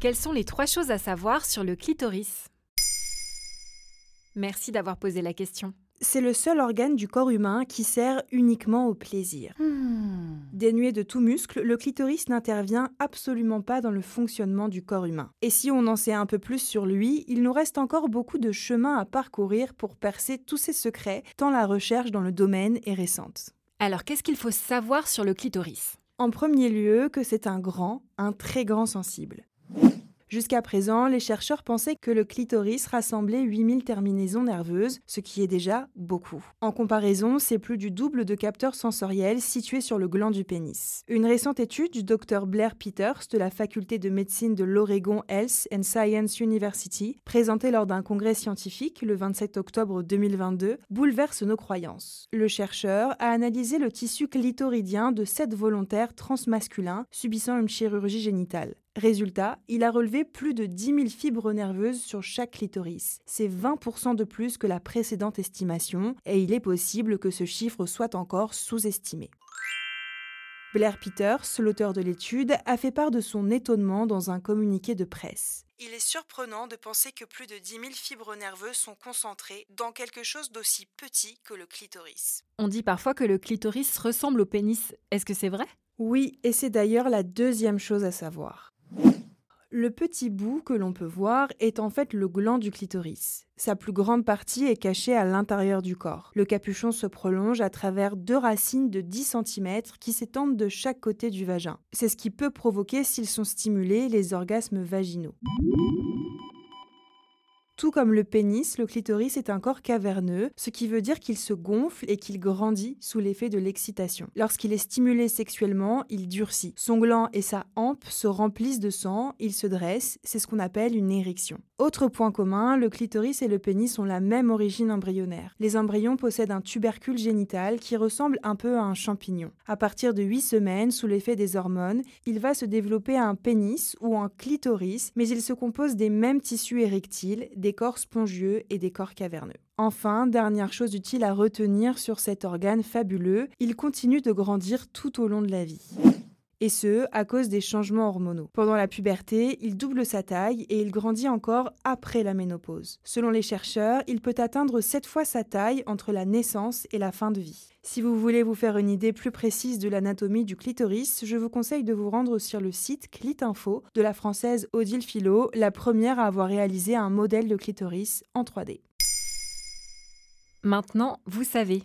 Quelles sont les trois choses à savoir sur le clitoris? Merci d'avoir posé la question. C'est le seul organe du corps humain qui sert uniquement au plaisir. Dénué de tout muscle, le clitoris n'intervient absolument pas dans le fonctionnement du corps humain. Et si on en sait un peu plus sur lui, il nous reste encore beaucoup de chemin à parcourir pour percer tous ses secrets, tant la recherche dans le domaine est récente. Alors qu'est-ce qu'il faut savoir sur le clitoris? En premier lieu, que c'est un grand, un très grand sensible. Jusqu'à présent, les chercheurs pensaient que le clitoris rassemblait 8000 terminaisons nerveuses, ce qui est déjà beaucoup. En comparaison, c'est plus du double de capteurs sensoriels situés sur le gland du pénis. Une récente étude du docteur Blair Peters de la faculté de médecine de l'Oregon Health and Science University, présentée lors d'un congrès scientifique le 27 octobre 2022, bouleverse nos croyances. Le chercheur a analysé le tissu clitoridien de 7 volontaires transmasculins subissant une chirurgie génitale. Résultat, il a relevé plus de 10 000 fibres nerveuses sur chaque clitoris. C'est 20% de plus que la précédente estimation, et il est possible que ce chiffre soit encore sous-estimé. Blair Peters, l'auteur de l'étude, a fait part de son étonnement dans un communiqué de presse. Il est surprenant de penser que plus de 10 000 fibres nerveuses sont concentrées dans quelque chose d'aussi petit que le clitoris. On dit parfois que le clitoris ressemble au pénis. Est-ce que c'est vrai? Oui, et c'est d'ailleurs la deuxième chose à savoir. Le petit bout que l'on peut voir est en fait le gland du clitoris. Sa plus grande partie est cachée à l'intérieur du corps. Le capuchon se prolonge à travers deux racines de 10 cm qui s'étendent de chaque côté du vagin. C'est ce qui peut provoquer, s'ils sont stimulés, les orgasmes vaginaux. Tout comme le pénis, le clitoris est un corps caverneux, ce qui veut dire qu'il se gonfle et qu'il grandit sous l'effet de l'excitation. Lorsqu'il est stimulé sexuellement, il durcit. Son gland et sa hampe se remplissent de sang, il se dresse, c'est ce qu'on appelle une érection. Autre point commun, le clitoris et le pénis ont la même origine embryonnaire. Les embryons possèdent un tubercule génital qui ressemble un peu à un champignon. À partir de 8 semaines, sous l'effet des hormones, il va se développer un pénis ou un clitoris, mais il se compose des mêmes tissus érectiles, des corps spongieux et des corps caverneux. Enfin, dernière chose utile à retenir sur cet organe fabuleux, il continue de grandir tout au long de la vie et ce, à cause des changements hormonaux. Pendant la puberté, il double sa taille et il grandit encore après la ménopause. Selon les chercheurs, il peut atteindre 7 fois sa taille entre la naissance et la fin de vie. Si vous voulez vous faire une idée plus précise de l'anatomie du clitoris, je vous conseille de vous rendre sur le site Clitinfo de la française Odile Philo, la première à avoir réalisé un modèle de clitoris en 3D. Maintenant, vous savez.